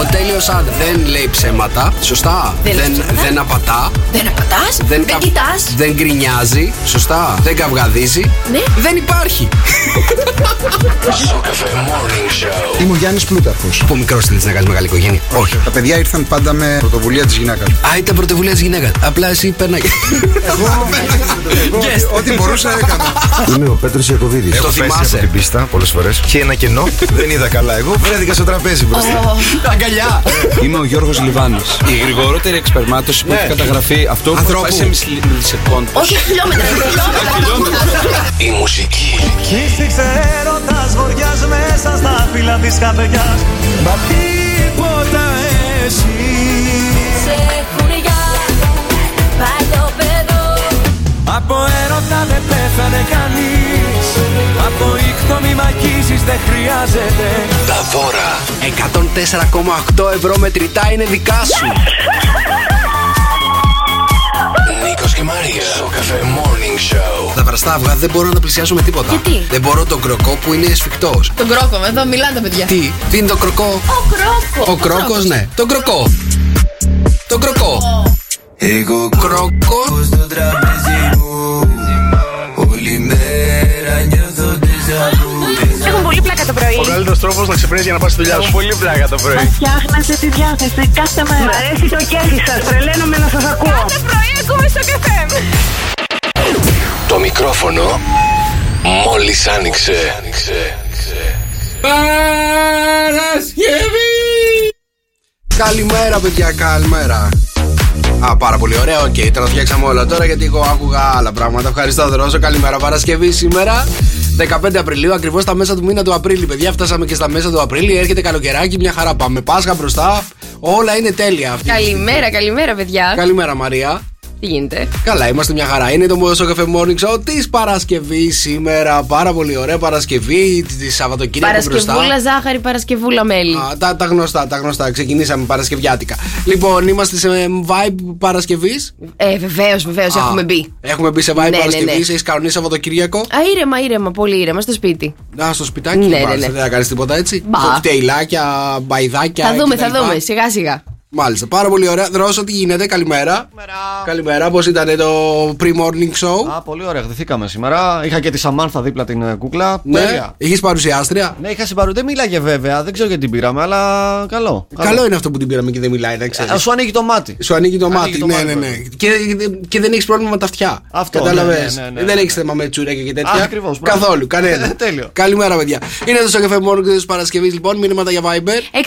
Ο τέλειος άντρα δεν λέει ψέματα. Σωστά. Δεν λέει δεν, ψέματα. δεν απατά. Δεν απατάς, δεν, Δεν, δεν κα- κοιτάς. δεν γκρινιάζει. Σωστά. Δεν καυγαδίζει. Ναι. Δεν υπάρχει. Σοκαφέ Morning Show. Είμαι ο Γιάννης Πλούταρχος. Από μικρό θέλει να κάνεις μεγάλη οικογένεια. Όχι. Τα παιδιά ήρθαν πάντα με πρωτοβουλία της γυναίκας. Α, ήταν πρωτοβουλία της γυναίκας. Απλά εσύ περνάει. Guest. Ό,τι μπορούσα έκανα. Είμαι ο Πέτρος Ιακοβίδης. Το Έχω πέσει θυμάσαι. από την πίστα πολλές φορές και ένα κενό δεν είδα καλά. Εγώ βρέθηκα στο τραπέζι μπροστά. Αγκαλιά. Είμαι ο Γιώργος Λιβάνη. Η γρηγορότερη εξπερμάτωση που έχει καταγραφεί αυτό που Ανθρώπου. πάει σε μισή- μιλισεκόντ. Όχι χιλιόμετρα. χιλιόμετρα. Η μουσική Φύσηξε έρωτας βοριάς μέσα στα φύλλα της καρδιάς Μα τίποτα εσύ δεν χρειάζεται Τα δώρα 104,8 ευρώ μετρητά είναι δικά σου. Νίκος και Μαρία Σοκαφέ Morning Show Τα βραστά αυγά δεν μπορώ να τα πλησιάσω με τίποτα. Γιατί; Δεν μπορώ τον κροκό που είναι σφιχτός. Τον κρόκο, εδώ μιλάνε τα παιδιά. Τι, τι είναι το κροκό; Ο κρόκος. Ο κρόκος, ναι. Τον κροκό. Τον κροκό. Εγώ Κρόκος. στο τραπέζι μου πλάκα το πρωί. καλύτερος τρόπος να ξυπνήσεις για να πας στη δουλειά σου. Πολύ πλάκα το πρωί. Φτιάχνετε τη διάθεση κάθε μέρα. Μ' αρέσει το κέφι σας. Τρελαίνομαι να σας ακούω. Κάθε πρωί ακούμε στο καφέ. Το μικρόφωνο μόλις άνοιξε Παρασκευή! Καλημέρα, παιδιά, καλημέρα. Α, πάρα πολύ ωραίο. OK, okay, τα φτιάξαμε όλα τώρα γιατί εγώ άκουγα άλλα πράγματα. Ευχαριστώ, Δρόσο. Καλημέρα, Παρασκευή σήμερα. 15 Απριλίου, ακριβώς στα μέσα του μήνα του Απρίλη. Παιδιά, φτάσαμε και στα μέσα του Απρίλη. Έρχεται καλοκαιράκι, μια χαρά πάμε. Πάσχα μπροστά. Όλα είναι τέλεια αυτή. Καλημέρα, καλημέρα, παιδιά. Καλημέρα, Μαρία. Τι γίνεται; Καλά, είμαστε μια χαρά. Είναι το Μόδο Καφέ Morning Show της Παρασκευή σήμερα. Πάρα πολύ ωραία Παρασκευή τη Σαββατοκύριακο μπροστά. Παρασκευούλα ζάχαρη, Παρασκευούλα μέλι. Α, τα, τα γνωστά, τα γνωστά. Ξεκινήσαμε Παρασκευιάτικα. Λοιπόν, είμαστε σε vibe Παρασκευής; Ε, βεβαίως, βεβαίως, έχουμε μπει. Έχουμε μπει σε vibe Ναι, ναι, Παρασκευής. ναι. Έχεις κανονίσει Σαββατοκύριακο; Α, ήρεμα, ήρεμα, πολύ ήρεμα στο σπίτι. Να, στο σπιτάκι Ναι, ναι, ναι, ναι. Δεν θα κάνεις τίποτα έτσι. Μπα. Κοκτέιλάκια, μπαϊδάκια. θα δούμε, κτλ. θα δούμε, σιγά σιγά. Μάλιστα, πάρα πολύ ωραία. Δρόσο, τι γίνεται, καλημέρα. Καλημέρα, πώς ήταν το pre-morning show; Α, πολύ ωραία, χτεθήκαμε σήμερα. Είχα και τη Σαμάνθα δίπλα την ε, κούκλα. ναι, Τέλεια. είχες παρουσιάστρια; Ναι, είχα συμπαρου. Δεν μίλαγε βέβαια, δεν ξέρω γιατί την πήραμε, αλλά καλό. Καλό είναι αυτό που την πήραμε και δεν μιλάει, να ξέρεις. Α, σου ανοίγει το μάτι. Σου ανοίγει το Ανοίγει μάτι, το ναι, μάτι, ναι, ναι. βέβαια. Και, και δεν έχεις πρόβλημα με τα αυτιά. Αυτό, Κατάλαβες; ναι, ναι, ναι, ναι, δεν ναι. έχεις θέμα με τσουρέκια και τέτοια. Α, ακριβώς, μπράβο. Καθόλου, κανένα. Τέλειο. Καλημέρα, παιδιά. Είναι το στο καφέ μόνο τη Παρασκευής, λοιπόν. Μήνυματα για Viber.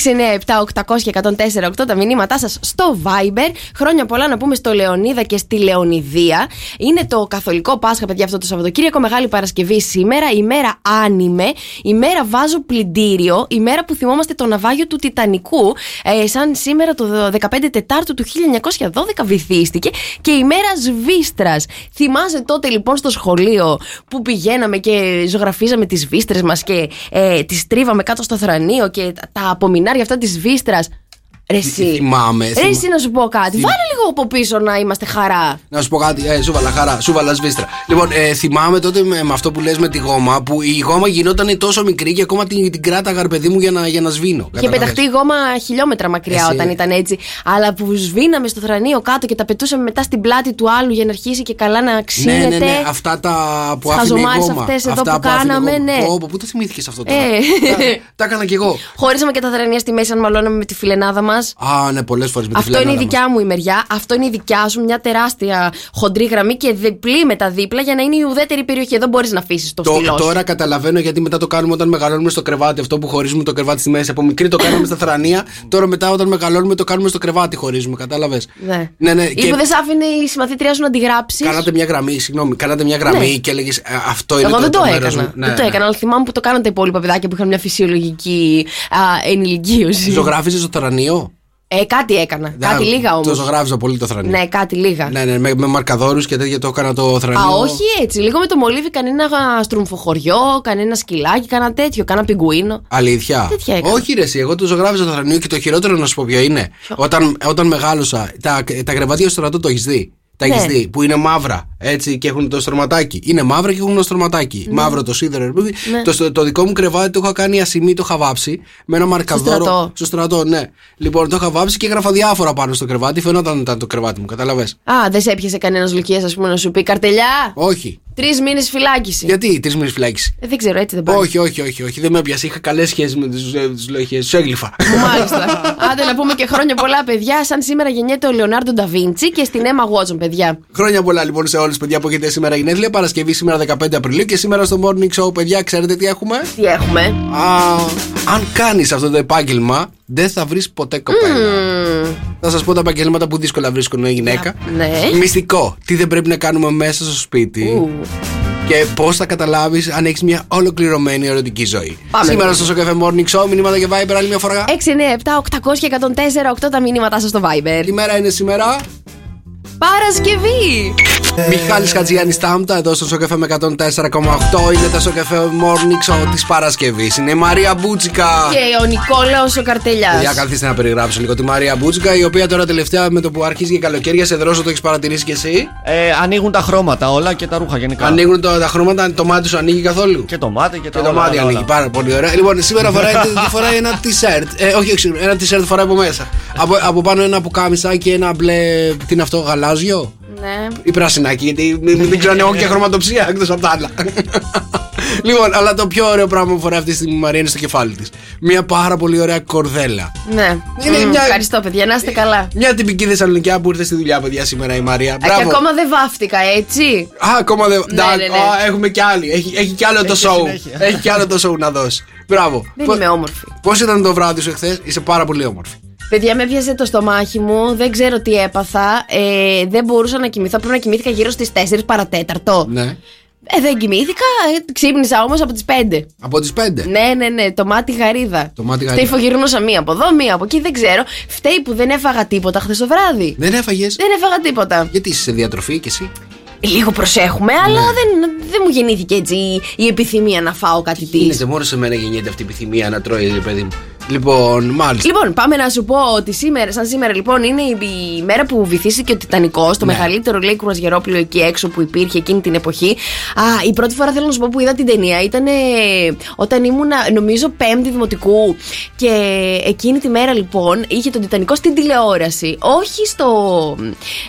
697-800 και 104-8 τα μηνύματά σας στο Viber. Χρόνια πολλά να πούμε στο Λεωνίδα και στη Λεωνιδία. Είναι το καθολικό Πάσχα, παιδιά, αυτό το Σαββατοκύριακο. Μεγάλη Παρασκευή σήμερα. Ημέρα άνιμε. Ημέρα βάζω πλυντήριο. Ημέρα που θυμόμαστε το ναυάγιο του Τιτανικού. Ε, σαν σήμερα το 15 Τετάρτου του 1912 βυθίστηκε. Και ημέρα σβίστρα. Θυμάσαι τότε λοιπόν στο σχολείο που πηγαίναμε και ζωγραφίζαμε τις βίστρε μας και ε, τις τρίβαμε κάτω στο θρανίο και τα, τα απομεινάρια αυτά της βίστρα. Ρε εσύ. Θυμάμαι. Ρε θυμ- εσύ να σου πω κάτι. Βάλε λίγο από πίσω να είμαστε χαρά. Να σου πω κάτι, ε, σούβαλα χαρά, σούβαλα σβίστρα. Λοιπόν, ε, θυμάμαι τότε με, με αυτό που λες με τη γόμα, που η γόμα γινόταν τόσο μικρή και ακόμα την, την κράταγα, ρε παιδί μου, για να, για να σβήνω. Είχε πεταχτεί η γόμα χιλιόμετρα μακριά Εσύ. όταν ήταν έτσι. Αλλά που σβήναμε στο θρανίο κάτω και τα πετούσαμε μετά στην πλάτη του άλλου για να αρχίσει και καλά να Ναι, ξύνεται. ναι, ναι, αυτά τα που Τις άφηνε η χαζομάρες γόμα. αυτές εδώ αυτά που άφηνε η κάναμε, γόμα. ναι. Πω, πω, πού το θυμήθηκες αυτό τώρα; Ε. τα, τα έκανα κι εγώ. Χωρίζαμε και τα θρανία στη μέση αν μαλώναμε με τη φιλενάδα μας. Α, ναι, πολλές φορές με τη Αυτό είναι η φιλενάδα δικιά μου η μεριά. Αυτό είναι η δικιά σου. Μια τεράστια χοντρή γραμμή και διπλή με τα δίπλα για να είναι η ουδέτερη περιοχή. Εδώ μπορείς να αφήσεις το Το, στυλό σου. τώρα καταλαβαίνω γιατί μετά το κάνουμε όταν μεγαλώνουμε στο κρεβάτι. Αυτό που χωρίζουμε το κρεβάτι στη μέση. Από μικρή το κάναμε στα θρανία. Τώρα μετά όταν μεγαλώνουμε το κάνουμε στο κρεβάτι χωρίζουμε. Κατάλαβες; Ναι. ναι, ναι. Ή και που δεν σ' άφηνε η συμμαθήτριά σου να τη γράψεις. Κάνατε μια γραμμή, συγγνώμη. Κάνατε μια γραμμή Ναι. και έλεγες Αυτό είναι Εγώ το, δεν το, το μέρος έκανα. μου». Ναι, δεν το ναι. έκανα, αλλά θυμάμαι που το κάναν τα υπόλοιπα παιδάκια που είχαν μια φυσιολογική α, ενηλικίωση. Ζωγράφιζε στο θρανίο; Ε, κάτι έκανα. κάτι λίγα όμως. Το ζωγράφιζα πολύ το θρανίο. Ναι, κάτι λίγα. Ναι, ναι, με, με μαρκαδόρους και τέτοια το έκανα το θρανίο. Α, όχι έτσι. Λίγο με το μολύβι, κανένα στρουμφοχωριό, κανένα σκυλάκι, κανένα τέτοιο, κανένα πιγκουίνο. Αλήθεια. Τέτοια έκανα. Όχι, ρε, εσύ, εγώ το ζωγράφιζα το θρανίο και το χειρότερο να σου πω ποιο είναι. Όταν, όταν μεγάλωσα, τα, τα κρεβάτια στο στρατό το έχεις δει; Τα Ναι. έχεις δει, που είναι μαύρα έτσι και έχουν το στρωματάκι. Είναι μαύρα και έχουν το στρωματάκι. Μαύρο το σίδερο. ρε παιδί. Ναι. Το, στο- το δικό μου κρεβάτι το είχα κάνει ασημή, το είχα βάψει με ένα μαρκαδόρο. στρατό. Στο στρατό, ναι. Λοιπόν, το είχα βάψει και έγραφα διάφορα πάνω στο κρεβάτι. Φαινόταν ήταν το κρεβάτι μου, κατάλαβε. Α, δεν σε έπιασε κανένας λουκίας, ας πούμε, να σου πει καρτελιά. Όχι. Τρεις μήνες φυλάκιση. Γιατί τρεις μήνες φυλάκιση; Ε, δεν ξέρω, έτσι δεν πάει. Όχι, όχι, όχι, όχι. Δεν με έπιασε. Είχα καλές σχέσεις με του λοχέ. Τους έγλυφα. Μάλιστα. Άντε να πούμε και χρόνια πολλά, παιδιά. Σαν σήμερα γεννιέται ο Λεωνάρντο Νταβίντσι και στην Έμα Watson, παιδιά. Χρόνια πολλά λοιπόν σε όλους, παιδιά που έχετε σήμερα γενέθλια. Παρασκευή σήμερα 15 Απριλίου και σήμερα στο Morning Show, παιδιά, ξέρετε τι έχουμε; Τι έχουμε; Α, αν κάνεις αυτό το επάγγελμα, δεν θα βρεις ποτέ κοπέλα. Θα σας πω τα επαγγέλματα που δύσκολα βρίσκουν γυναίκα. Ναι. Μυστικό. Τι δεν πρέπει να κάνουμε μέσα στο σπίτι. Ου. Και πώς θα καταλάβεις αν έχεις μια ολοκληρωμένη ερωτική ζωή. Πάμε. Σήμερα στο Σοκαφέ Morning Show, μηνύματα και Viber άλλη μια φορά. 6, 9, 7, 800 και 104, 8 τα μήνυματά σας στο Viber. Τι μέρα είναι σήμερα; Παρασκευή! Μιχάλης Χατζιάννης Τάμπτα εδώ στο Σοκαφέ με 104,8 είναι τα Σοκαφέ Morning Show της Παρασκευής. Είναι η Μαρία Μπούτσικα. Και ο Νικόλαος ο Καρτελιάς. Για καθίστε να περιγράψω λίγο τη Μαρία Μπούτσικα, η οποία τώρα τελευταία με το που αρχίζει και καλοκαίρια σε δρόσο το έχεις παρατηρήσει κι εσύ; Ε, ανοίγουν τα χρώματα όλα και τα ρούχα γενικά. Ανοίγουν το, τα χρώματα, το μάτι σου ανοίγει καθόλου; Και το μάτι και τα Και το όλα, μάτι όλα, ανοίγει όλα. πάρα πολύ ωραία. Λοιπόν, σήμερα φοράει, τι φοράει ένα t-shirt. Ε, όχι, όχι, συγγνώμη, ένα t-shirt φοράει από μέσα. Από, από πάνω ένα πουκάμισα και ένα μπλε. Τι είναι αυτό, γαλάζιο. Ναι. Ή πράσινάκι, γιατί δεν δεν ξέρω αν έχω και χρωματοψία εκτός από τα άλλα. λοιπόν, αλλά το πιο ωραίο πράγμα που φοράει αυτή τη στιγμή η Μαρία είναι στο κεφάλι της. Μια πάρα πολύ ωραία κορδέλα. Ναι. Είναι Μμ, μια- Ευχαριστώ, παιδιά. Να είστε καλά. Μια τυπική Θεσσαλονικιά που ήρθε στη δουλειά, παιδιά, σήμερα η Μαρία. Α, Και Μπράβο. ακόμα δεν βάφτηκα, έτσι. Α, ακόμα δεν. Ναι, Ντα- ναι, ναι. Α, έχουμε κι άλλη. Έχει, έχει κι άλλο το Έχει show. συνέχεια. Έχει κι άλλο το show να δώσει. Μπράβο. Δεν είμαι όμορφη. Πώς ήταν το βράδυ σου εχθές, είσαι πάρα πολύ όμορφη. Παιδιά, με έπιασε το στομάχι μου, δεν ξέρω τι έπαθα. Ε, δεν μπορούσα να κοιμηθώ. Πρέπει να κοιμήθηκα γύρω στις 4 παρατέταρτο. Ναι. Ε, δεν κοιμήθηκα. Ε, ξύπνησα όμως από τις 5. Από τις 5. Ναι, ναι, ναι, το μάτι γαρίδα. Το μάτι Φταίει γαρίδα. φογυρνούσα μία από εδώ, μία από εκεί, δεν ξέρω. Φταίει που δεν έφαγα τίποτα χθες το βράδυ. Δεν έφαγες; Δεν έφαγα τίποτα. Γιατί είσαι σε διατροφή κι εσύ; Λίγο προσέχουμε, αλλά Ναι. δεν, δεν μου γεννήθηκε έτσι η, η επιθυμία να φάω κάτι της. Είναι μόνος σε μένα γεννιέται αυτή η επιθυμία να τρώει, ρε παιδί μου. Λοιπόν, μάλιστα. Λοιπόν, πάμε να σου πω ότι σήμερα, σαν σήμερα λοιπόν, είναι η, η μέρα που βυθίστηκε ο Τιτανικός, το Ναι. μεγαλύτερο λέει κρουαζιερόπλοιο εκεί έξω που υπήρχε εκείνη την εποχή. Α, η πρώτη φορά θέλω να σου πω που είδα την ταινία ήταν ε, όταν ήμουν, νομίζω, πέμπτη δημοτικού. Και εκείνη τη μέρα λοιπόν είχε τον Τιτανικό στην τηλεόραση. Όχι στο.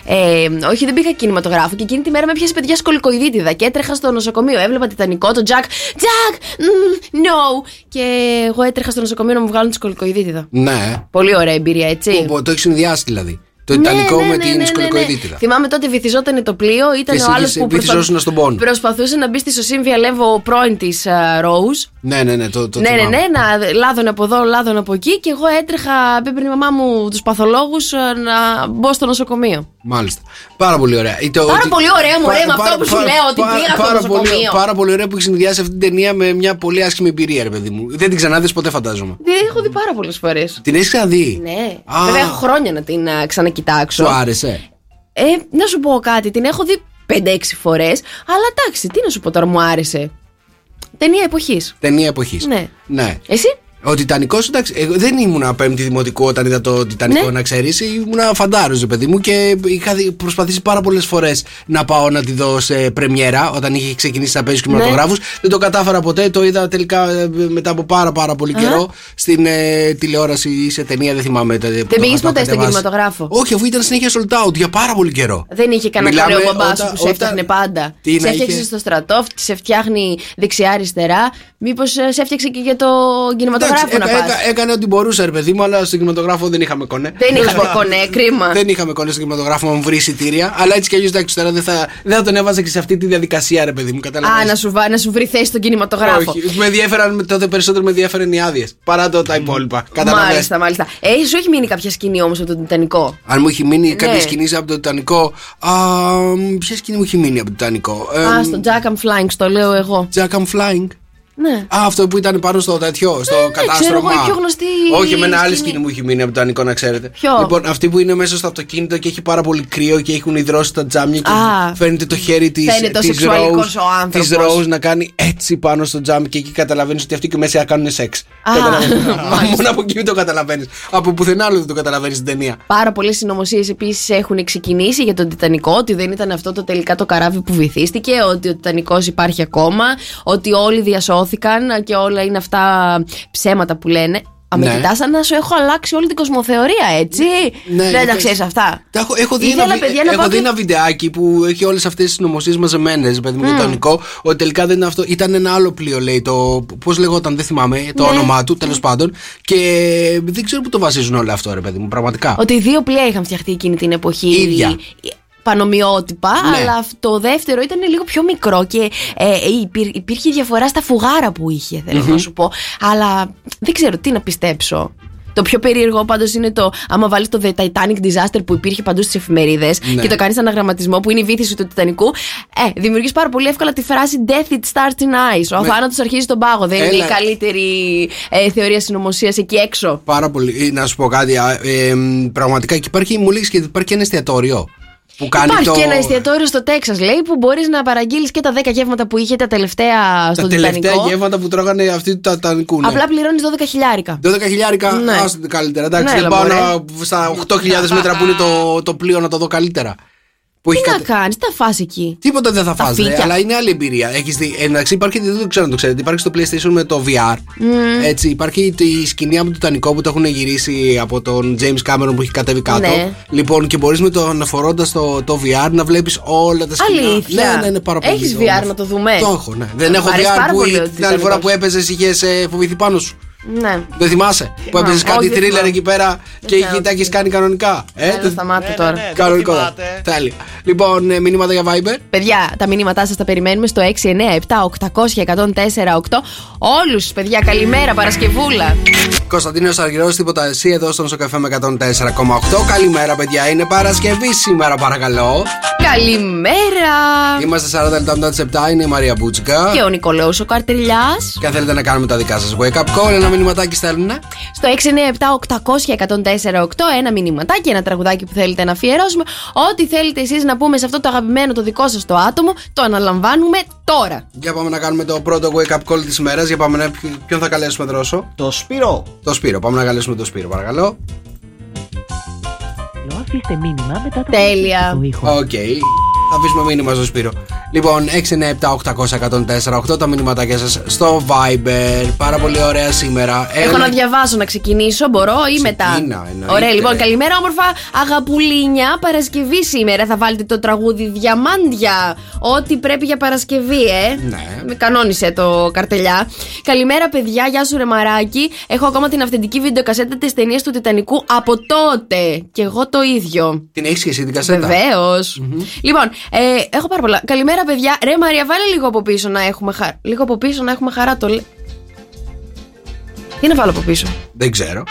Ε, όχι, δεν πήγα κινηματογράφο. Και εκείνη τη μέρα με πιάσε παιδιά σκολικοειδίτιδα και έτρεχα στο νοσοκομείο. Έβλεπα Τιτανικό, τον Τζακ. Τζακ! μ, No! Και εγώ έτρεχα στο νοσοκομείο να μου βγάλουν τη σκολικοειδίτιδα. Ναι. Πολύ ωραία εμπειρία, έτσι. Πω, πω, το έχεις συνδυάσει δηλαδή. Το Ναι, Ιταλικό ναι, με ναι, την ναι, ναι, σκολικοειδίτιδα. ναι. Θυμάμαι τότε βυθιζόταν το πλοίο, ήταν Και ο εσύ άλλος βυθι- που βυθιζόσουν στον πόνο. προσπαθούσε να μπει στη Σωσίμβια Λέβο πρώην της Ρόουζ. Ναι, ναι, ναι, το, το Ναι, ναι, θυμάμαι. ναι, να λάδων από εδώ, λάδων από εκεί και εγώ έτρεχα, έπαιρνε η μαμά μου τους παθολόγους να μπω στο νοσοκομείο. Μάλιστα. Πάρα πολύ ωραία. Ή το Πάρα ότι- πολύ ωραία, μωρέ, Πα- με αυτό πάρα- που σου πάρα- λέω, ότι πάρα- πήγα στο πάρα πολύ- νοσοκομείο. Πάρα πολύ ωραία που έχει συνδυάσει αυτή την ταινία με μια πολύ άσχημη εμπειρία, ρε παιδί μου. Δεν την ξανάδε ποτέ, φαντάζομαι. Δεν έχω δει πάρα πολλές φορές. Την έχεις ξαναδεί; Ναι, Α. βέβαια έχω χρόνια να την α, ξανακοιτάξω. Σου άρεσε; Ε, να σου πω κάτι, την έχω δει 5-6 φορές, αλλά εντάξει, τι να σου πω τώρα, μου άρεσε. Ταινία εποχής. Ταινία εποχής. Ναι. ναι. Εσύ; Ο Τιτανικός, εντάξει, εγώ δεν ήμουν πέμπτη δημοτικού όταν είδα το Τιτανικό Ναι. να ξέρεις. Ήμουν φαντάρος, ρε παιδί μου, και είχα δει- προσπαθήσει πάρα πολλές φορές να πάω να τη δω σε πρεμιέρα όταν είχε ξεκινήσει να παίζει Ναι. κινηματογράφους. Δεν το κατάφερα ποτέ. Το είδα τελικά ε, μετά από πάρα, πάρα πολύ καιρό στην ε, τηλεόραση ή σε ταινία, δεν θυμάμαι. Δεν Δεν πήγες ποτέ στον κινηματογράφο; Όχι, αφού ήταν συνέχεια sold out για πάρα πολύ καιρό. Δεν είχε κανένα Μιλάμε ωραίο μπαμπάς σου όταν- που σε όταν- έφτιαχνε πάντα. Τι σε να έφτιαξε είχε; στο στρατό, σε φτιάχνει δεξιά-αριστερά. Μήπως σε έφτιαξε και για το κινηματογράφο Εντάξει, να έκα- πας. έκα- έκανε ό,τι μπορούσε, ρε παιδί μου, αλλά στον κινηματογράφο δεν είχαμε κονέ. Δεν είχαμε κονέ, κρίμα. Δεν είχαμε κονέ στον κινηματογράφο να μου βρει εισιτήρια. Αλλά έτσι κι αλλιώς εντάξει, τώρα δεν θα, δεν θα τον έβαζα και σε αυτή τη διαδικασία, ρε παιδί μου. Καταλαβαίνεις. Α, να σου, βά- να σου βρει θέση στον κινηματογράφο. Όχι, με ενδιαφέραν τότε περισσότερο με ενδιαφέραν οι άδειες παρά το τα υπόλοιπα. Καταλαβαίνεις. Μάλιστα, μάλιστα. Ε, σου έχει μείνει κάποια σκηνή όμως από τον Τιτανικό; Αν μου έχει μείνει Ναι. κάποια σκηνή από το Τιτανικό. Α, ποια σκηνή μου έχει μείνει από το Τιτανικό; Α, στο Jack I'm Flying, στο λέω εγώ. Jack I'm Flying. Ναι. Α, αυτό που ήταν πάνω στο τέτοιο, στο ναι, κατάστρωμα. ξέρω εγώ, η πιο γνωστή Όχι, με ένα άλλη σκηνή. σκηνή μου έχει μείνει από το Τιτανικό, να ξέρετε. Ποιο; Λοιπόν, αυτή που είναι μέσα στο αυτοκίνητο και έχει πάρα πολύ κρύο και έχουν υδρώσει τα τζάμια και Α. φαίνεται το χέρι της. Φαίνεται ο σεξουαλικός ο άνθρωπος. Της Rose να κάνει έτσι πάνω στο τζάμι και εκεί καταλαβαίνεις ότι αυτοί και μέσα κάνουν σεξ. Α, Καταλαβαίνεις. μάλιστα. Μόνο από εκεί το καταλαβαίνεις. Από πουθενά άλλο δεν το καταλαβαίνεις στην ταινία. Πάρα πολλές συνωμοσίες επίσης έχουν ξεκινήσει για τον Τιτανικό, ότι δεν ήταν αυτό το τελικά το καράβι που βυθίστηκε, ότι ο Τιτανικός υπάρχει ακόμα, ότι όλοι διασώθηκαν και όλα είναι αυτά ψέματα που λένε. Α, με Ναι. κοιτάς σαν να σου έχω αλλάξει όλη την κοσμοθεωρία, έτσι. Ναι, δεν τα γιατί- ξέρεις αυτά. Τα έχω, έχω δει, Ήθελα, ένα, βι- παιδιά, να έχω πάω δει και- ένα βιντεάκι που έχει όλες αυτές τις συνωμοσίε μαζεμένες, παιδί μου, για το Τιτανικό. Ότι τελικά δεν είναι αυτό. Ήταν ένα άλλο πλοίο, λέει. Το, Πώς λεγόταν, δεν θυμάμαι το Ναι. όνομά του, τέλος πάντων. Και δεν ξέρω πού το βασίζουν όλο αυτό, ρε παιδί μου, πραγματικά. Ότι δύο πλοία είχαν φτιαχτεί εκείνη την εποχή. Ίδια. Πανομοιότυπα, Ναι. αλλά αυτό- το δεύτερο ήταν λίγο πιο μικρό και ε, ε, υπήρ- υπήρχε διαφορά στα φουγάρα που είχε, θέλω να σου πω. Αλλά δεν ξέρω τι να πιστέψω. Το πιο περίεργο πάντως είναι το άμα βάλεις το The Titanic Disaster που υπήρχε παντού στις εφημερίδες Ναι. και το κάνεις αναγραμματισμό που είναι η βήθηση του Τιτανικού. Ε, δημιουργείς πάρα πολύ εύκολα τη φράση Death it starts in ice. Ο Με- θάνατος αρχίζει στον πάγο. Δεν είναι Έλα. η καλύτερη ε, θεωρία συνωμοσίας εκεί έξω. Πάρα πολύ. Ε, Να σου πω κάτι. α, ε, μ, πραγματικά και υπάρχει, μου λέει και υπάρχει και ένα εστιατόριο. Που κάνει Υπάρχει το... και ένα εστιατόριο στο Τέξας, λέει, που μπορείς να παραγγείλεις και τα 10 γεύματα που είχε τα τελευταία Τα στον τελευταία Τιτανικό. γεύματα που τρώγανε αυτοί του Τιτανικού. Ναι. Απλά πληρώνεις 12 χιλιάρικα. 12 χιλιάρικα, Ναι. άστε καλύτερα. Εντάξει, Ναι, δεν έλα, πάω μωρέ. να, στα 8.000 μέτρα που είναι το, το πλοίο να το δω καλύτερα. Που Τι έχει να κατε- κάνεις, τι θα φας εκεί. Τίποτα δεν θα Τα φας, ρε, φύκια. αλλά είναι άλλη εμπειρία. Έχεις δει, εντάξει, υπάρχει, δεν το ξέρω αν το ξέρετε, υπάρχει στο PlayStation με το VR. Έτσι, υπάρχει η σκηνή από το Τιτανικό που το έχουν γυρίσει από τον James Cameron που έχει κατέβει κάτω. Ναι. Λοιπόν, και μπορείς με το αναφορώντα το, το VR να βλέπεις όλα τα σκηνή. Αλήθεια. Ναι, ναι, είναι πάρα πολύ. Έχεις όμορφο. VR να το δούμε; Το έχω, ναι. Δεν Μ' έχω αρέσει VR πάρα που πολύ η- ο την άλλη φορά Τιτανικός. που έπαιζες είχες φοβηθεί πάνω σου. Ναι. Δεν θυμάσαι που έπαιζες όχι, κάτι δεν θρίλερ θυμάμαι. εκεί πέρα και θυμάμαι εκεί τα τι έχεις κάνει κανονικά. Ε, Έλα, το- σταμάτα ναι, τώρα. ναι. Κανονικό. θυμάται. Τέλεια. Λοιπόν, ε, μηνύματα για Viber. Παιδιά, τα μηνύματά σας τα περιμένουμε στο 697-800-1048. Όλους, παιδιά, καλημέρα, Παρασκευούλα. Κωνσταντίνος Αργυρός, τίποτα εσύ εδώ στον Σοκαφέ με 104,8. Καλημέρα, παιδιά. Είναι Παρασκευή σήμερα, παρακαλώ. Καλημέρα. Είμαστε 40 λεπτά μετά τις 7. Είναι η Μαρία Μπούτσικα. Και ο Νικολέο ο Καρτελιάς. Και αν θέλετε να κάνουμε τα δικά σας wake up call, ένα μηνυματάκι στέλνουν. Στο 697-800-1048 ένα μηνυματάκι, ένα τραγουδάκι που θέλετε να αφιερώσουμε. Ό,τι θέλετε εσείς να πούμε σε αυτό το αγαπημένο το δικό σας το άτομο, το αναλαμβάνουμε τώρα. Για πάμε να κάνουμε το πρώτο wake up call της μέρας. Για πάμε να. Ποιον θα καλέσουμε, Δρόσο; Το Σπύρο. Το Σπύρο. Πάμε να καλέσουμε το Σπύρο, παρακαλώ. Αφήστε μήνυμα μετά το Τέλεια. το ήχο. Οκ. Θα αφήσουμε μήνυμα στο Σπύρο. Λοιπόν, 697-800-1048 τα μηνυματάκια σας στο Viber. Πάρα πολύ ωραία σήμερα. Έχω Έλα- να διαβάσω, να ξεκινήσω, μπορώ ή μετά; εννοείται. Ωραία, λοιπόν, καλημέρα, όμορφα αγαπουλίνια. Παρασκευή σήμερα θα βάλετε το τραγούδι Διαμάντια. Ό,τι πρέπει για Παρασκευή, ε. Ναι. Με κανόνισε το καρτελιά. Καλημέρα, παιδιά. Γεια σου, ρε μαράκι. Έχω ακόμα την αυθεντική βιντεοκασέτα της ταινίας του Τιτανικού από τότε. Και εγώ το ίδιο. Την έχεις και εσύ την κασέτα; Βεβαίως. Λοιπόν, ε, έχω πάρα πολλά. Καλημέρα, παιδιά. Ρε Μαρία, βάλε λίγο από πίσω να έχουμε χαρά. Λίγο από πίσω να έχουμε χαρά το. λέ- Τι να βάλω από πίσω; Δεν ξέρω.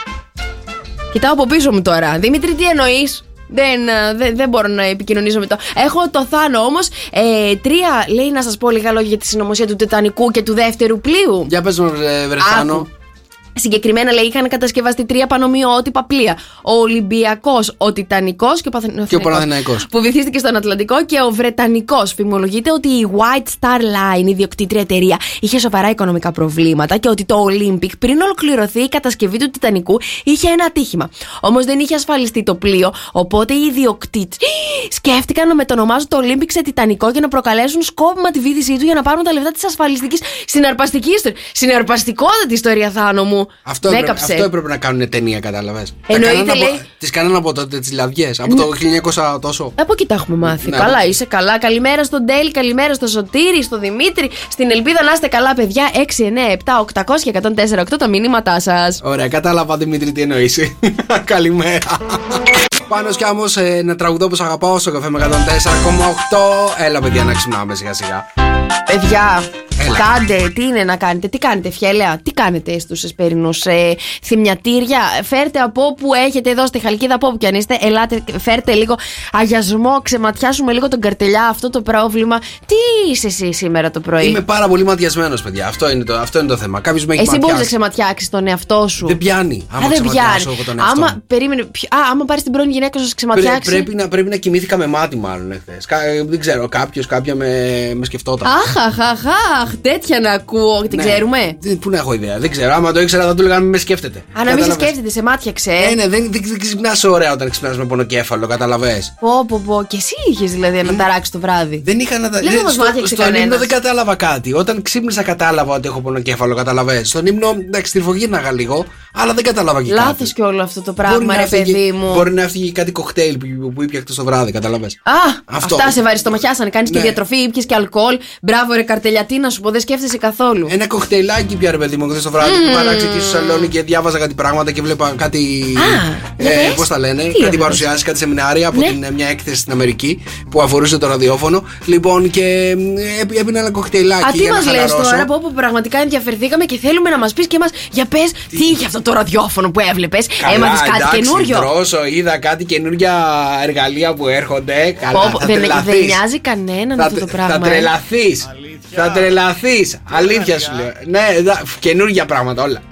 Κοιτάω από πίσω μου τώρα. Δημήτρη, τι εννοείς; Δεν, ε, δεν, δεν μπορώ να επικοινωνήσω με το. Έχω το Θάνο όμως. Ε, τρία λέει να σας πω λίγα λόγια για τη συνωμοσία του Τιτανικού και του δεύτερου πλοίου. Για πες μου, ρε, Βρεθάνο. Άκου. Συγκεκριμένα λέει είχαν κατασκευαστεί τρία πανομοιότυπα πλοία. Ο Ολυμπιακός, ο Τιτανικός και ο Παθηναϊκός, Και ο Παναθηναϊκός. Που βυθίστηκε στον Ατλαντικό και ο Βρετανικός. Φημολογείται ότι η White Star Line, η διοκτήτρια εταιρεία, είχε σοβαρά οικονομικά προβλήματα και ότι το Olympic πριν ολοκληρωθεί η κατασκευή του Τιτανικού είχε ένα ατύχημα. Όμως δεν είχε ασφαλιστεί το πλοίο, οπότε οι ιδιοκτήτε σκέφτηκαν να μετονομάζουν το Olympic σε Τιτανικό και να προκαλέσουν σκόπιμα τη βίδησή του για να πάρουν τα λεφτά της ασφαλιστική. Συναρπαστική ιστορία. Συναρπαστικότατη ιστορία, Θάνο μου. Αυτό Με έπρεπε, έκαψε. αυτό έπρεπε να κάνουν ταινία, κατάλαβες. Εννοείται, λέει. Τις κάνανε από τότε τις λαδιές. Από το 1900 τόσο. Από εκεί τα έχουμε μάθει. Ναι, καλά, ναι. είσαι καλά. Καλημέρα στον Ντέλ, καλημέρα στο Σωτήρι, στο Δημήτρη. Στην Ελπίδα να είστε καλά, παιδιά. 6, 9, 7, 800 και 104, 8 τα μηνύματά σας. Ωραία, κατάλαβα Δημήτρη τι εννοείς. Καλημέρα. Πάνω κι όμως ένα τραγουδό που σ' αγαπάω στο καφέ με 104,8. Έλα, παιδιά, να ξυπνάμε σιγά σιγά. Παιδιά, Έλα. Κάντε, τι είναι να κάνετε, τι κάνετε, φιέλεα, τι κάνετε στους εσπερινούς ε, θυμιατήρια; Φέρτε από όπου έχετε εδώ στη Χαλκίδα, από όπου κι αν είστε, ελάτε, φέρτε λίγο αγιασμό, ξεματιάσουμε λίγο τον καρτελιά, αυτό το πρόβλημα. Τι είσαι εσύ σήμερα το πρωί; Είμαι πάρα πολύ ματιασμένος, παιδιά. Αυτό είναι το, αυτό είναι το θέμα. Κάποιος με έχει Εσύ μπορείς να ματιάσει. ξεματιάξεις τον εαυτό σου. Δεν πιάνει. Άμα Α, δεν ξεματιάσω πιάνει. εγώ τον εαυτό Άμα, μου. περίμενε, ποιο- α, άμα πάρεις την πρώην γυναίκα σου, να σε Πρέ- ξεματιάξει. πρέπει, να, πρέπει να κοιμήθηκα με μάτι, μάλλον εχθές. Δεν ξέρω, κάποιος, κάποια με, με σκεφτόταν. Αχ, αχ, αχ, αχ, τέτοια να ακούω. Την Ναι. ξέρουμε; Δεν- Πού να έχω ιδέα. Δεν ξέρω. Άμα το ήξερα θα του έλεγα να μην με σκέφτεται. Α, να μην σε Κατάλαβες. σκέφτεται, σε μάτια Ε, ξέρει. ναι, δεν, δεν, δεν ξυπνάς ωραία όταν ξυπνάς με πονοκέφαλο, κατάλαβες. Πω, πω, πω. Και εσύ είχες δηλαδή να ταράξει το βράδυ. Δεν είχα να τα. Δεν δεν- μας στο- μάτιαξε Στον κανένας. ύμνο δεν κατάλαβα κάτι. Όταν ξύπνησα κατάλαβα ότι έχω πονοκέφαλο, καταλαβέ. Στον ύμνο, εντάξει, τριφογύρναγα λίγο, αλλά δεν κατάλαβα και Λάθος κάτι. και όλο αυτό το Μπορεί πράγμα, να ρε έφυγε- παιδί μου. Μπορεί να έφυγε κάτι κοκτέιλ που, που ήπια χτες το βράδυ, καταλαβέ. Α, Αυτό. αυτά σε βαριστομαχιάσανε. Κάνεις και Ναι. διατροφή, ήπιες και αλκοόλ. Μπράβο, ρε καρτελιατή, να σου πω, δεν σκέφτεσαι καθόλου. Ένα κοκτέιλάκι πια ρε παιδί μου χθες το βράδυ που παράξε εκεί στο σαλόνι και διάβαζα κάτι πράγματα και βλέπα κάτι. για ε, πες. Πώς τα λένε, Τι κάτι έβλεπες; παρουσιάσει, κάτι σεμινάρια από Ναι. την, ε, μια έκθεση στην Αμερική που αφορούσε το ραδιόφωνο. Λοιπόν, και ε, έπι- έπινα ένα κοκτέιλάκι. Α, τι για να μας λες χαλαρώσω. τώρα, που όπου πραγματικά ενδιαφερθήκαμε και θέλουμε να μας πεις και μας για πες τι; είχε αυτό το ραδιόφωνο που έβλεπες. Καλά, Έμαθε κάτι εντάξει, καινούριο. Δρόσο, είδα κάτι καινούργια εργαλεία που έρχονται. Καλά, Πω, πω, θα δεν, τρελαθείς. δεν νοιάζει κανέναν Θα, αυτό το τε- πράγμα. θα ε. τρελαθείς. Θα τρελαθείς. Αλήθεια σου λέω. Ναι, δα- καινούργια πράγματα όλα.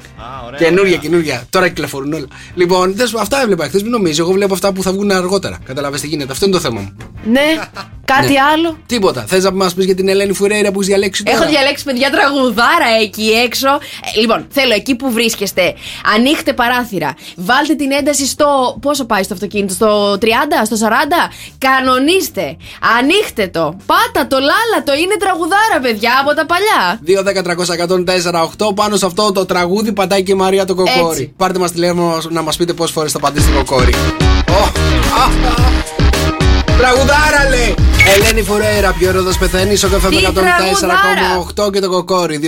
Καινούργια, καινούργια. Τώρα κυκλοφορούν όλα. Λοιπόν, δες, αυτά έβλεπα χθες. Μην νομίζει. Εγώ βλέπω αυτά που θα βγουν αργότερα. Καταλαβες τι γίνεται. Αυτό είναι το θέμα μου. Ναι, κάτι Ναι. άλλο; Τίποτα. Θες να μας πεις για την Ελένη Φουρέιρα που έχει διαλέξει τώρα; Έχω διαλέξει παιδιά τραγουδάρα εκεί έξω. Ε, λοιπόν, θέλω εκεί που βρίσκεστε, ανοίχτε παράθυρα. Βάλτε την ένταση στο. Πόσο πάει στο αυτοκίνητο, στο 30, στο 40. Κανονίστε. Ανοίχτε το. Πάτα το, λάλα το. Είναι τραγουδάρα, παιδιά, από τα παλιά. 2-10-300-104-8 πάνω σε αυτό το τραγούδι πατάει και η Μαρία το κοκόρι. Έτσι. Πάρτε μας τηλέφωνο να μας πείτε πόσες φορές θα πατήσετε το κοκόρι. Ω, α, α. Τραγουδάρα λέει! Ελένη Φουρέιρα, πιο έρωτα πεθαίνει στο καφέ Τι 104,8 και το κοκόρι.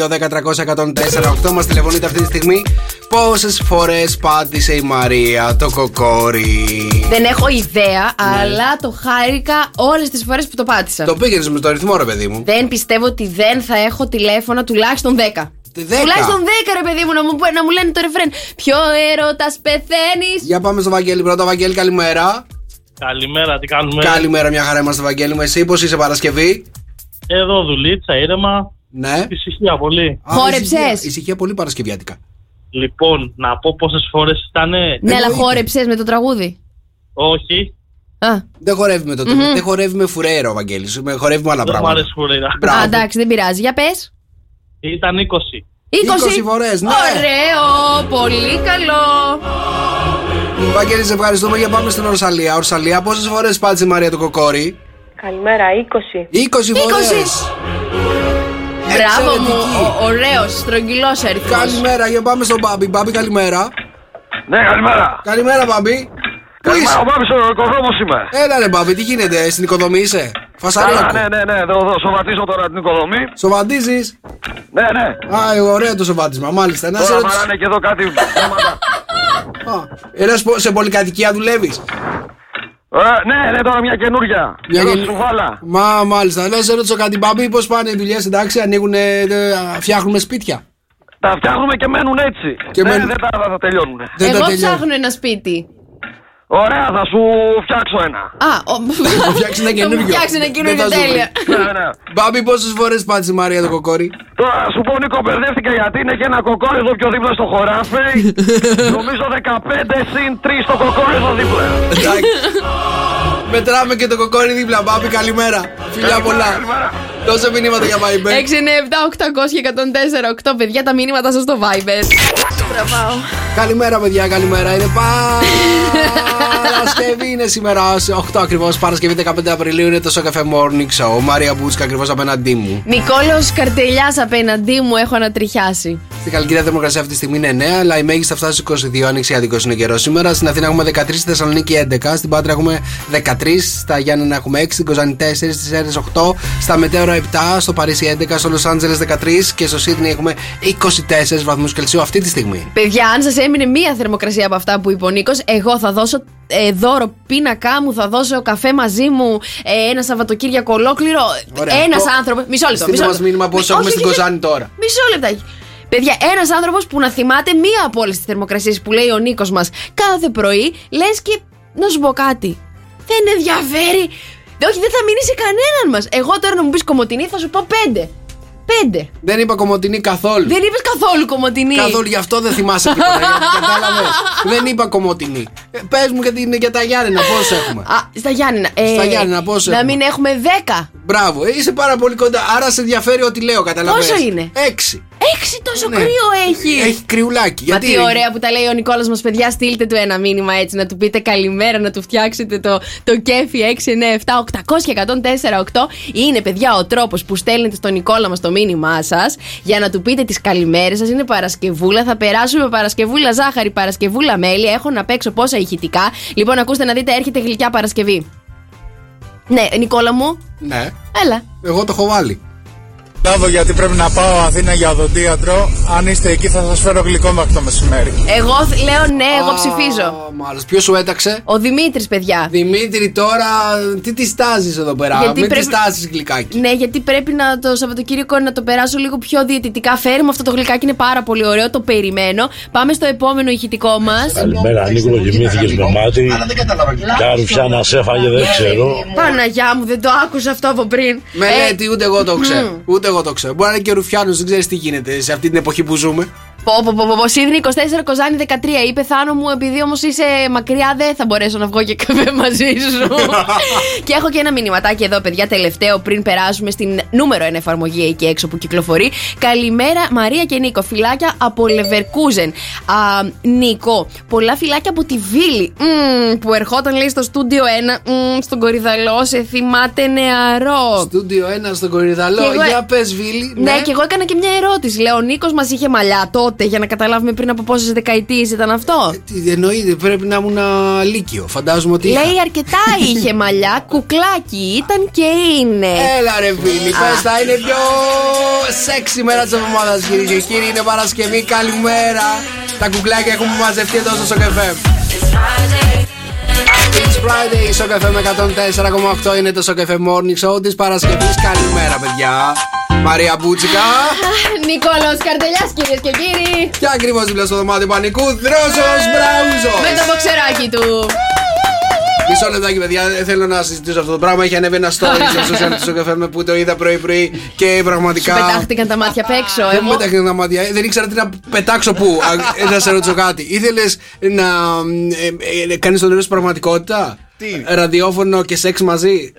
2-10-300-104-8 μας τηλεφωνείτε αυτή τη στιγμή. Πόσες φορές πάτησε η Μαρία το κοκόρι. Δεν έχω ιδέα, αλλά το χάρηκα όλες τις φορές που το πάτησα. Το πήγαινες με το ρυθμό, ρε παιδί μου. Δεν πιστεύω ότι δεν θα έχω τηλέφωνα τουλάχιστον 10. Δέκα. Τουλάχιστον 10 ρε παιδί μου να μου, να μου λένε το ρεφρέν. Ποιο έρωτας πεθαίνεις; Για πάμε στο Βαγγέλη πρώτα. Βαγγέλη, καλημέρα. Καλημέρα, τι κάνουμε; Καλημέρα, μια χαρά είμαστε, Βαγγέλη. Με εσύ, πώς είσαι Παρασκευή; Εδώ δουλίτσα, ήρεμα. Ναι. Ησυχία πολύ. Α, Χόρεψες; ησυχία- Ησυχία πολύ Παρασκευιάτικα. Λοιπόν, να πω πόσες φορές ήταν. Ναι, αλλά χόρεψες με το τραγούδι; Όχι, Α, Δεν χορεύει με το Δεν χορεύει με φουρέιρο ο Βαγγέλη. Με χορεύει με άλλα δεν μου πράγματα. αρέσει χουρήρα. Μπράβο. Α, εντάξει, δεν πειράζει. Για πες. Ήταν 20. 20, 20 φορές, ναι. Ωραίο, πολύ καλό. Βαγγέλη, σε ευχαριστούμε για πάμε στην Ορσαλία. Ορσαλία, πόσες φορές πάτησε η Μαρία το κοκόρι; Καλημέρα, 20. 20 φορές. Μπράβο μου, ωραίος, στρογγυλός αριθμό. Καλημέρα, για πάμε στον Μπάμπι. Μπάμπι, καλημέρα. Ναι, καλημέρα. Καλημέρα, Μπάμπι. Πού Καλημέρα, είσαι; ο Μπάμπης ο οικοδόμος είμαι. Έλα, ρε Μπάμπι, τι γίνεται, στην οικοδομή είσαι; Καλά, Φασαρία. ναι, ναι, ναι, εδώ, εδώ, σοβατίζω τώρα την οικοδομή. Σοβατίζεις; Ναι, ναι. Α, ωραίο το σοβάτισμα, μάλιστα. Να σε Τώρα ρωτήσω. βαράνε και εδώ κάτι πράγματα. Ένα σε πολυκατοικία δουλεύεις; Ε, ναι, ναι, τώρα μια καινούρια. Μια Εδώ καινου- στη Σουβάλα. Μα μάλιστα. Να σε ρωτήσω κάτι, Μπάμπη, πώς πάνε οι δουλειές, εντάξει, ανοίγουν, φτιάχνουμε σπίτια; Τα φτιάχνουμε και μένουν έτσι. Και ναι, μένουν- δεν τα θα, θα τελειώνουν. Δεν τα Εγώ τελειώνω. ψάχνω ένα σπίτι. Ωραία, θα σου φτιάξω ένα. Α, ο... Θα φτιάξεις ένα Θα μου καινούριο. φτιάξεις ένα Δεν καινούριο θα σου βρει. τέλεια. ναι, ναι. Μπάμπη, πόσες φορές πάτησε η Μαρία το κοκόρι; Τώρα σου πω Νίκο, μπερδεύτηκα γιατί είναι και ένα κοκόρι εδώ πιο δίπλα στο χωράφι. Νομίζω 15 συν 3 στο κοκόρι εδώ δίπλα. Εντάξει. Μετράμε και το κοκόρι δίπλα. Μπάμπη, καλημέρα. Φιλιά πολλά. Δώσε μηνύματα για Viber. 6, 9, 7, 800 και 104, 8 παιδιά τα μήνυματά σας στο Viber. Τραβάω. Καλημέρα, παιδιά, καλημέρα. Είναι Παρασκευή είναι σήμερα σε 8 ακριβώς. Παρασκευή 15 Απριλίου είναι το Σοκαφέ Morning Show. Μαρία Μπούτσκα ακριβώς απέναντί μου. Νικόλο Καρτελιάς απέναντί μου έχω ανατριχιάσει. Στην Καλκίδα θερμοκρασία αυτή τη στιγμή είναι 9, αλλά η μέγιστη θα φτάσει στου 22. Ανοιξιάτικο είναι καιρός σήμερα. Στην Αθήνα έχουμε 13, στη Θεσσαλονίκη 11, στην Πάτρα έχουμε 13, στα Γιάννενα έχουμε 6, στην Κοζάνη 4, στις Έρες 8, στα Μετέωρα 7, στο Παρίσι 11, στο Λο Άντζελε 13 και στο Σίδνεϊ έχουμε 24 βαθμούς Κελσίου αυτή τη στιγμή. Παιδιά, αν σας έμεινε μία θερμοκρασία από αυτά που είπε ο Νίκος, εγώ θα δώσω ε, δώρο πίνακά μου, θα δώσω καφέ μαζί μου ε, ένα Σαββατοκύριακο ολόκληρο. Ωραία. Ένας Το- άνθρωπο. Μισό λεπτό. Στείλτε μισό μας λεπτό. μήνυμα πώς Μη- έχουμε όχι, στην όχι, Κοζάνη τώρα. Μισό λεπτάκι. Παιδιά, ένας άνθρωπος που να θυμάται μία από όλες τις θερμοκρασίες που λέει ο Νίκος μας κάθε πρωί, λες και να σου πω κάτι. Δεν ενδιαφέρει. Δε- Όχι, δεν θα μείνει σε κανέναν μας. Εγώ τώρα να μου πεις κομμωτινή θα σου πω πέντε. Πέντε. Δεν είπα κομμωτινή καθόλου. Δεν είπες καθόλου κομμωτινή. Καθόλου γι' αυτό δεν θυμάσαι τίποτα. γιατί Κατάλαβες. δεν είπα κομμωτινή. Ε, Πες μου γιατί είναι για τα Γιάννενα, πώς έχουμε; Α, στα Γιάννενα. Ε, Στα Γιάννενα, πώς Να έχουμε; μην έχουμε δέκα. Μπράβο, ε, είσαι πάρα πολύ κοντά. Άρα σε ενδιαφέρει ό,τι λέω, καταλαβαίνεις. Πόσο είναι; Έξι. Έξι τόσο Ναι. κρύο έχει. Έχει κρυουλάκι. Μα Γιατί τι ωραία που τα λέει ο Νικόλας μας, παιδιά. Στείλτε του ένα μήνυμα έτσι, να του πείτε καλημέρα, να του φτιάξετε το, το κέφι 697 800 και 104 Είναι, παιδιά, ο τρόπος που στέλνετε στον Νικόλα μας το μήνυμά σας για να του πείτε τις καλημέρες σας. Είναι Παρασκευούλα. Θα περάσουμε Παρασκευούλα ζάχαρη, Παρασκευούλα μέλι. Έχω να παίξω πόσα ηχητικά. Λοιπόν, ακούστε να δείτε, έρχεται γλυκιά Παρασκευή. Ναι, Νικόλα μου, Ναι, έλα. εγώ το έχω βάλει. Λάβω γιατί πρέπει να πάω Αθήνα για οδοντίατρο. Αν είστε εκεί θα σας φέρω γλυκό μέχρι το μεσημέρι. Εγώ θ- λέω ναι, εγώ ψηφίζω. Μάλιστα. Ποιος σου έταξε; Ο Δημήτρης, παιδιά. Δημήτρη, τώρα τι τη τάζει εδώ πέρα; Γιατί Μην πρέπει- τη τάζει γλυκάκι. Ναι, γιατί πρέπει να το Σαββατοκύριακο να το περάσω λίγο πιο διαιτητικά. Φέρουμε αυτό το γλυκάκι, είναι πάρα πολύ ωραίο, το περιμένω. Πάμε στο επόμενο ηχητικό μας. Καλημέρα, Νίκολο, κοιμήθηκε με μάτι. Ποια ρουφιά να σε έφαγε, δεν ξέρω. Παναγιά μου, δεν το άκουσα αυτό από πριν. Μελέτη, ούτε εγώ το ξέρω. μμ. Ούτε εγώ το ξέρω. Μπορεί να είναι και Ρουφιάνος, δεν ξέρεις τι γίνεται σε αυτή την εποχή που ζούμε. Πω, πω, πω, πω, πω. Σίδνη 24, Κοζάνη 13. Είπε Θάνο μου, επειδή όμως είσαι μακριά, δεν θα μπορέσω να βγω και καφέ μαζί σου. και έχω και ένα μηνυματάκι εδώ, παιδιά, τελευταίο, πριν περάσουμε στην νούμερο 1 εφαρμογή εκεί έξω που κυκλοφορεί. Καλημέρα, Μαρία και Νίκο. Φυλάκια από Leverkusen. Α, Νίκο, πολλά φυλάκια από τη Βίλη. Μμμ, που ερχόταν, λέει, στο στούντιο 1, μμμ, στον Κορυδαλό, σε θυμάται νεαρό. Στούντιο 1 στον Κορυδαλό. Και εγώ- Για πες, Βίλη. Ναι, και εγώ έκανα και μια ερώτηση. Λέω, ο Νίκος μας είχε μαλλιά τότε για να καταλάβουμε πριν από πόσες δεκαετίες ήταν αυτό; Τι εννοείται, πρέπει να ήμουν λύκειο. Φαντάζομαι ότι. είχα. Λέει αρκετά είχε μαλλιά, κουκλάκι ήταν και είναι. Έλα ρε Βίλη, πες τα είναι πιο σεξι μέρα της εβδομάδας κύριε και κύριοι Είναι Παρασκευή, καλημέρα Τα κουκλάκια έχουν μαζευτεί εδώ στο Σοκεφέ It's Friday, Σοκεφέ με 104,8 είναι το Σοκεφέ Morning Show της Παρασκευής Καλημέρα παιδιά Μαρία Μπούτσικα Νικόλο Καρτελιάς, κυρίες και κύριοι. Και ακριβώς δίπλα στο δωμάτιο πανικού Δρόσος Μπράουζος Με το μποξεράκι του. Μισό λεπτάκι, παιδιά. δεν Θέλω να συζητήσω αυτό το πράγμα. Έχει ανέβει ένα story στο social του Σοκαφέ με που το είδα πρωί-πρωί και Σου πραγματικά. πετάχτηκαν τα μάτια απ' έξω. Δεν μου Εγώ... πετάχτηκαν τα μάτια. Ε, Δεν ήξερα τι να πετάξω πού. Α, Να σε ρωτήσω κάτι. Ήθελες να ε, ε, κάνεις τον νερό πραγματικότητα; Τι; Ραδιόφωνο και σεξ μαζί;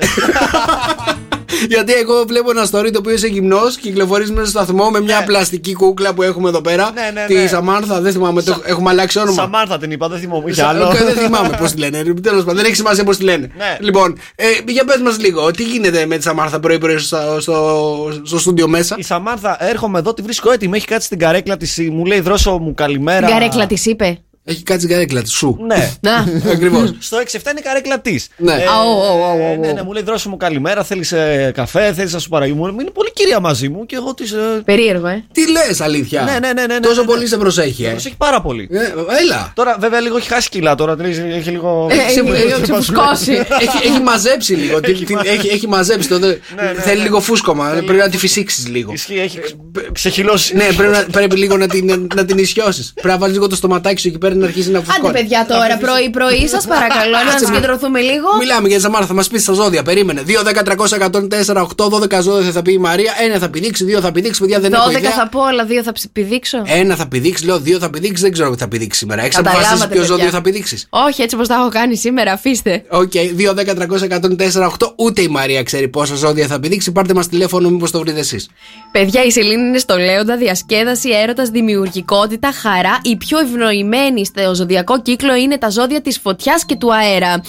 Γιατί εγώ βλέπω ένα story το οποίο είσαι γυμνός και κυκλοφορείς μέσα στο σταθμό με μια πλαστική κούκλα που έχουμε εδώ πέρα. Ναι, ναι, Τη ναι. Σαμάρθα, δεν θυμάμαι, το έχουμε αλλάξει όνομα. Σαμάρθα την είπα, δεν θυμόμαι. Είχε Σα- άλλο. ε, Δεν θυμάμαι πώς τη λένε. Τέλος πάντων, δεν έχει σημασία πώς τη λένε. Ναι. Λοιπόν, ε, για πες μας λίγο, τι γίνεται με τη Σαμάρθα πρωί-πρωί στο, στο, στο στούντιο μέσα; Η Σαμάρθα, έρχομαι εδώ, τη βρίσκω έτοιμη. Έχει κάτσει στην καρέκλα της, μου λέει δρόσο μου καλημέρα. Την καρέκλα της είπε; Έχει κάτσει την καρέκλα της σου. Ναι. Να. Ακριβώς. Στο 6-7 είναι η καρέκλα τη. Ναι. Α, ω, ω, ω, ω. ναι, ναι, μου λέει δρόσο μου καλημέρα, θέλεις καφέ, θέλεις να σου παραγγείλω. Μου είναι πολύ κυρία μαζί μου και εγώ της. Περίεργο, ε. Τι λες, αλήθεια; Ναι, ναι, ναι, ναι, Τόσο ναι, ναι. πολύ σε προσέχει, ε. Προσέχει πάρα πολύ. Ε, Έλα. Τώρα βέβαια λίγο έχει χάσει κιλά τώρα, δηλαδή, έχει λίγο. Ε, έχει ξεφουσκώσει. έχει, έχει μαζέψει λίγο. την- την- έχει, έχει μαζέψει τότε. Θέλει λίγο φούσκωμα. Πρέπει να τη φυσήξεις λίγο. Ισχύει, έχει ξε- ξεχυλώσει. Ναι, πρέπει, να, πρέπει λίγο να την, να την ισιώσεις. Πρέπει να βάλεις λίγο το στοματάκι σου εκεί πέρα να αρχίσει να Άντε, φουσκώνει. παιδιά, τώρα πρωί-πρωί, σας παρακαλώ, να Κάτσε, συγκεντρωθούμε λίγο. Μιλάμε για τη Σαμάρα, θα μας πεις στα ζώδια. Περίμενε. 2, 10, 300, 104, 8, 12 ζώδια θα πει η Μαρία. Ένα θα πηδήξει, δύο θα πηδήξει, παιδιά δεν έχω 12 ιδέα. θα πω, αλλά δύο θα ψ- πηδήξω. Ένα θα πηδήξει, λέω δύο θα πηδήξει, δεν ξέρω τι θα πηδήξει σήμερα. Έχει Καταλάβατε, αποφασίσεις ποιο παιδιά. ζώδιο θα πηδήξεις. Όχι, έτσι όπως τα έχω κάνει σήμερα, αφήστε. Οκ, 2, 10, 300, 104, 8. Ούτε η Μαρία ξέρει πόσα ζώδια θα πηδήξει. Πάρτε μας τηλέφωνο, μήπως το βρείτε εσείς. Παιδιά, η Σελήνη είναι στο Λέοντα, διασκέδαση, έρωτας, δημιουργικότητα, χαρά, η πιο ευνοημένη στο ζωδιακό κύκλο είναι τα ζώδια της φωτιάς και του αέρα.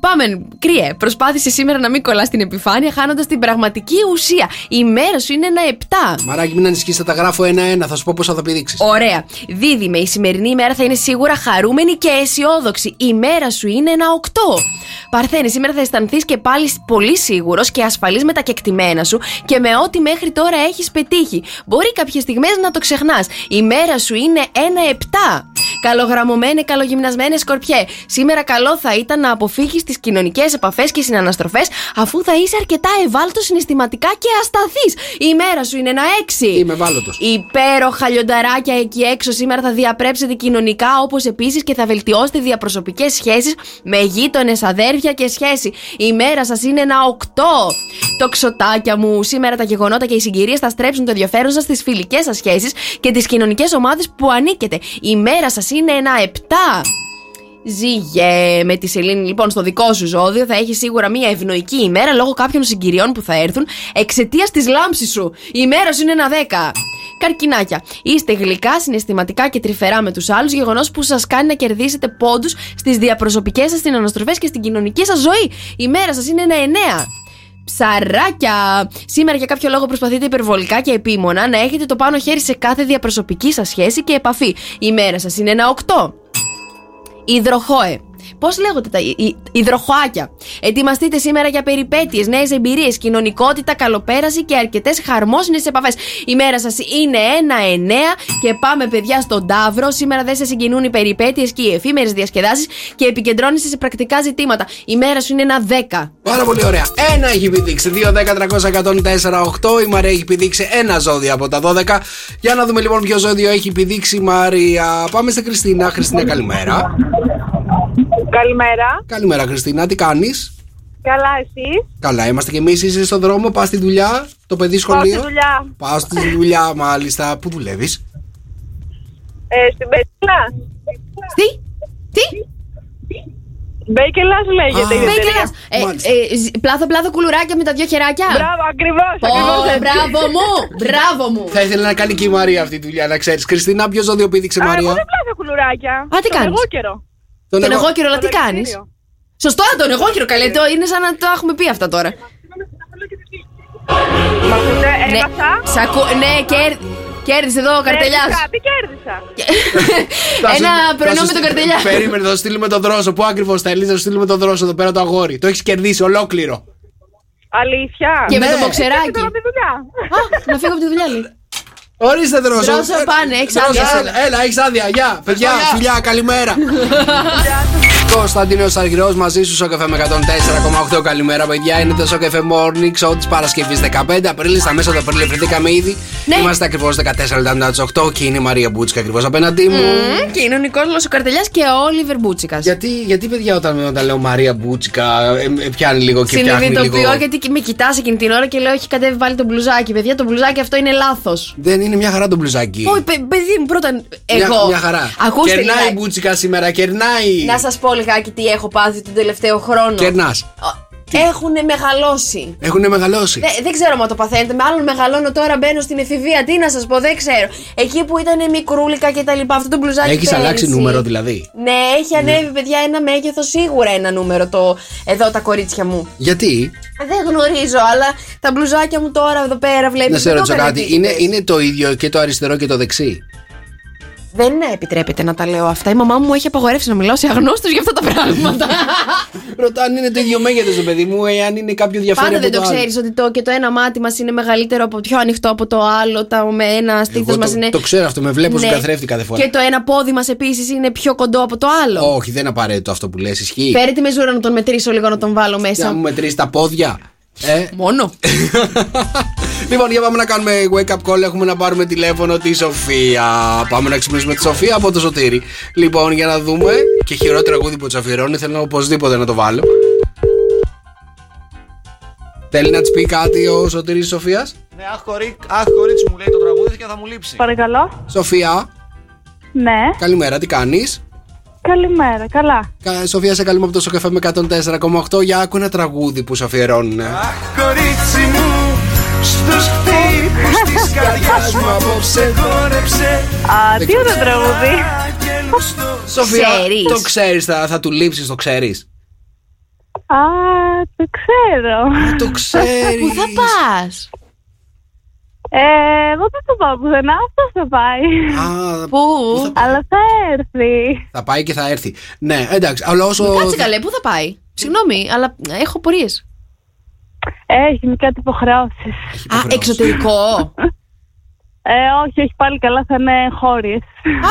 Πάμε, κρύε. Προσπάθησε σήμερα να μην κολλάς στην επιφάνεια, χάνοντας την πραγματική ουσία. Η μέρα σου είναι ένα 7. Μαράκι, μην ανησυχείς, θα τα γράφω ένα-ένα. Θα σου πω πώς θα το πηδήξεις. Ωραία. Δίδυμε, η σημερινή ημέρα θα είναι σίγουρα χαρούμενη και αισιόδοξη. Η μέρα σου είναι ένα 8. Παρθένη, σήμερα θα αισθανθείς και πάλι πολύ σίγουρος και ασφαλής με τα κεκτημένα σου και με ό,τι μέχρι τώρα έχεις πετύχει. Μπορεί κάποιες στιγμές να το ξεχνάς. Η μέρα σου είναι ένα 7. Καλογραμμωμένε, καλογυμνασμένε σκορπιέ. Σήμερα καλό θα ήταν να αποφύγεις τις κοινωνικές επαφές και συναναστροφές, αφού θα είσαι αρκετά ευάλωτος συναισθηματικά και ασταθή. Η μέρα σου είναι ένα 6. Είμαι ευάλωτος. Υπέροχα λιονταράκια εκεί έξω σήμερα θα διαπρέψετε κοινωνικά, όπως επίσης και θα βελτιώσετε διαπροσωπικές σχέσεις με γείτονες, αδέρφια και σχέση. Η μέρα σας είναι ένα 8. Το ξωτάκια μου, σήμερα τα γεγονότα και οι συγκυρίες θα στρέψουν το ενδιαφέρον σας στις φιλικές σας σχέσεις και τις κοινωνικές ομάδες που ανήκετε. Η μέρα σας είναι ένα 7. Ζήγε με τη Σελήνη, λοιπόν, στο δικό σου ζώδιο θα έχει σίγουρα μια ευνοϊκή ημέρα λόγω κάποιων συγκυριών που θα έρθουν εξαιτίας της λάμψης σου. Η ημέρα σου είναι ένα 10. Καρκινάκια. Είστε γλυκά, συναισθηματικά και τρυφερά με τους άλλους, γεγονός που σας κάνει να κερδίσετε πόντους στις διαπροσωπικές σας συναναστροφές και στην κοινωνική σας ζωή. Η μέρα σας είναι ένα 9. Ψαράκια! Σήμερα για κάποιο λόγο προσπαθείτε υπερβολικά και επίμονα να έχετε το πάνω χέρι σε κάθε διαπροσωπική σας σχέση και επαφή. Η μέρα σας είναι ένα 8. Υδροχόε. Πώς λέγονται τα υ- υ- υδροχοάκια. Ετοιμαστείτε σήμερα για περιπέτειες, νέες εμπειρίες, κοινωνικότητα, καλοπέραση και αρκετές χαρμόσυνες επαφές. Η μέρα σας είναι ένα εννέα και πάμε, παιδιά, στον Ταύρο. Σήμερα δεν σε συγκινούν οι περιπέτειες και οι εφήμερες διασκεδάσεις και επικεντρώνεσαι σε πρακτικά ζητήματα. Η μέρα σου είναι ένα δέκα. Πάρα πολύ ωραία. Ένα έχει πηδήξει. 2, 10, 300, 104, 8. Η Μαρία έχει πηδήξει ένα ζώδιο από τα 12. Για να δούμε λοιπόν ποιο ζώδιο έχει πηδήξει η Μαρία. Πάμε στην Χριστίνα. Χριστίνα, καλημέρα. Καλημέρα. Καλημέρα, Χριστίνα. Τι κάνεις; Καλά, εσύ. Καλά, είμαστε κι εμείς. Είσαι στον δρόμο, πας στη δουλειά, το παιδί Πάω σχολείο. στη δουλειά. Πάω στη δουλειά, μάλιστα. Πού δουλεύεις; Ε, στην Μπέκελα. Τι; Τι; Μπέκελας λέγεται. η εταιρεία. Μπέκελας. Ε, ε, ζ- πλάθο πλάθο κουλουράκια με τα δυο χεράκια. Μπράβο, ακριβώς. Ω, μπράβο μου! Μπράβο μου! Θα ήθελα να κάνει και η Μαρία αυτή τη δουλειά, να ξέρεις. Χριστίνα, ποιο ζώδιο πήδηξε η Α, εγώ Μαρία; δεν πλάθω κουλουράκια. Α, τι Τον κάνεις; Εγώ καιρό. Τον Τον εγώ- εγώ καιρό, αλλά τι Το κάνεις; εργαστήριο. Σωστό, τον εγώ καιρό καλέ. το- Είναι σαν να το έχουμε πει αυτά τώρα. Μ' ακούτε, Ναι, έμαθα. σ' ακού- ναι, κέρ- κέρδισε εδώ ο καρτελιάς. Κέρδισα. Τι κέρδισα. Θα Ένα σου- πρωινό θα με σου- τον καρτελιά. Περίμενε, θα σου στείλουμε τον δρόσο. Πού ακριβώς θέλεις, θα σου στείλουμε τον δρόσο εδώ πέρα το αγόρι. Το έχεις κερδίσει ολόκληρο. Αλήθεια. Και με Ναι. το μποξεράκι. Τώρα τη δουλειά. Α, να φύγω από τη δουλειά, λέει. Ορίστε δρόσο. Δρόσο, Ε, πάνε, έχεις δρόσο, άδεια. Έλα, έλα έχεις άδεια. Γεια, παιδιά, φιλιά, καλημέρα. Κωνσταντίνος Αργυρός μαζί σου, Σοκαφέ με 104,8. Καλημέρα, παιδιά. Είναι το Σοκαφέ Morning Show της Παρασκευής 15 Απρίλη. Στα μέσα του Απρίλη βρεθήκαμε ήδη. Ναι. Είμαστε ακριβώς 14 λεπτά μετά τι 8 και είναι η Μαρία Μπούτσικα ακριβώς απέναντί μου. Μμμ, Και είναι ο Νικόλο ο Καρτελιά και ο Όλιβερ Μπούτσικας. Γιατί, γιατί, παιδιά, όταν, όταν λέω Μαρία Μπούτσικα, ε, ε, πιάνει λίγο και φτιάχνει λίγο. Συνειδητοποιώ γιατί και με κοιτάς εκείνη την ώρα και λέω: Έχει κατέβει πάλι το μπλουζάκι. Παιδιά, το μπλουζάκι αυτό είναι λάθος. Δεν είναι μια χαρά το μπλουζάκι. Όχι, παι- παιδί μου, πρώτα Μια- εγώ. Μια, χαρά. Ακούστε Κερνάει η λιγάκι. Μπούτσικα σήμερα, κερνάει. Να σας πω λιγάκι τι έχω πάθει τον τελευταίο χρόνο. Κερνάς. Έχουν μεγαλώσει. Έχουν μεγαλώσει. Δεν, δεν ξέρω αν το παθαίνετε. Μάλλον μεγαλώνω τώρα, μπαίνω στην εφηβεία. Τι να σας πω, δεν ξέρω. Εκεί που ήταν μικρούλικα και τα λοιπά, αυτό το μπλουζάκι. Έχεις πέρυσι. αλλάξει νούμερο δηλαδή; Ναι, έχει ανέβει, παιδιά, ένα μέγεθος σίγουρα ένα νούμερο το, εδώ τα κορίτσια μου. Γιατί, Δεν γνωρίζω, αλλά τα μπλουζάκια μου τώρα εδώ πέρα βλέπεις. να σε ρωτήσω κάτι, είναι, είναι το ίδιο και το αριστερό και το δεξί; Δεν επιτρέπεται να τα λέω αυτά. Η μαμά μου έχει απαγορεύσει να μιλάω σε αγνώστους για αυτά τα πράγματα. Ρωτά αν είναι το ίδιο μέγεθος, το παιδί μου, εάν είναι κάποιο διαφέρει Πάντα από δεν το άλλο. ξέρεις ότι το, και το ένα μάτι μας είναι μεγαλύτερο από πιο ανοιχτό από το άλλο. Τα, με ένα στήθος Εγώ μας το, είναι. το ξέρω αυτό, με βλέπω στον Ναι. καθρέφτη κάθε φορά. Και το ένα πόδι μας επίσης είναι πιο κοντό από το άλλο. Όχι, δεν είναι απαραίτητο αυτό που λες, ισχύει. Φέρε τη μεζούρα να τον μετρήσω λίγο να τον βάλω Για μέσα. μου μετρήσει τα πόδια. Ε. Μόνο. λοιπόν, για πάμε να κάνουμε wake up call. Έχουμε να πάρουμε τηλέφωνο τη Σοφία. Πάμε να ξυπνήσουμε τη Σοφία από το Σωτήρι. Λοιπόν, για να δούμε. Και χειρότερο τραγούδι που τη αφιερώνει, θέλω οπωσδήποτε να το βάλω. Θέλει να της πει κάτι ο Σωτήρης της Σοφίας; Ναι, αχ, κορί... αχ, κορίτσι μου λέει το τραγούδι και θα μου λείψει. Παρακαλώ. Σοφία, Ναι. καλημέρα, τι κάνεις; Καλημέρα. Καλά. Κα- Σοφία, σε καλούμε από το Σοκαφέ με 104,8 για άκου ένα τραγούδι που σου αφιερώνουν. Κορίτσι μου στους χτύπους της καρδιάς μου απόψε χόρεψε Α, τι ωραίο τραγούδι. και Σοφία, Ξέρεις. το ξέρεις, θα, θα του λείψεις, το ξέρεις; Α, το ξέρω. Το ξέρει. Πού θα πας; Ε, εγώ δεν θα πάω πουθενά, αυτό θα πάει. Πού; Αλλά θα έρθει. Θα πάει και θα έρθει. Ναι, εντάξει, αλλά όσο. Κάτσε καλέ, πού θα πάει; Συγγνώμη, αλλά έχω απορίε. Έχει με κάτι υποχρεώσεις. Α, εξωτερικό. Ε, όχι, όχι πάλι καλά, θα είναι χώριες.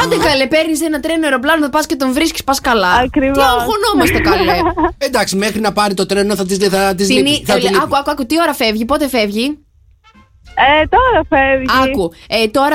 Άντε καλέ, παίρνεις ένα τρένο αεροπλάνο, θα πας και τον βρίσκεις, πας καλά. Ακριβώς. Τι αγχωνόμαστε καλέ. Εντάξει, μέχρι να πάρει το τρένο θα τη θα της Την λείπει. ή- θα του ε, λείπει. Άκου, άκου, άκου, τι ώρα φεύγει, πότε φεύγει; Ε, τώρα φεύγει. Άκου, ε, τώρα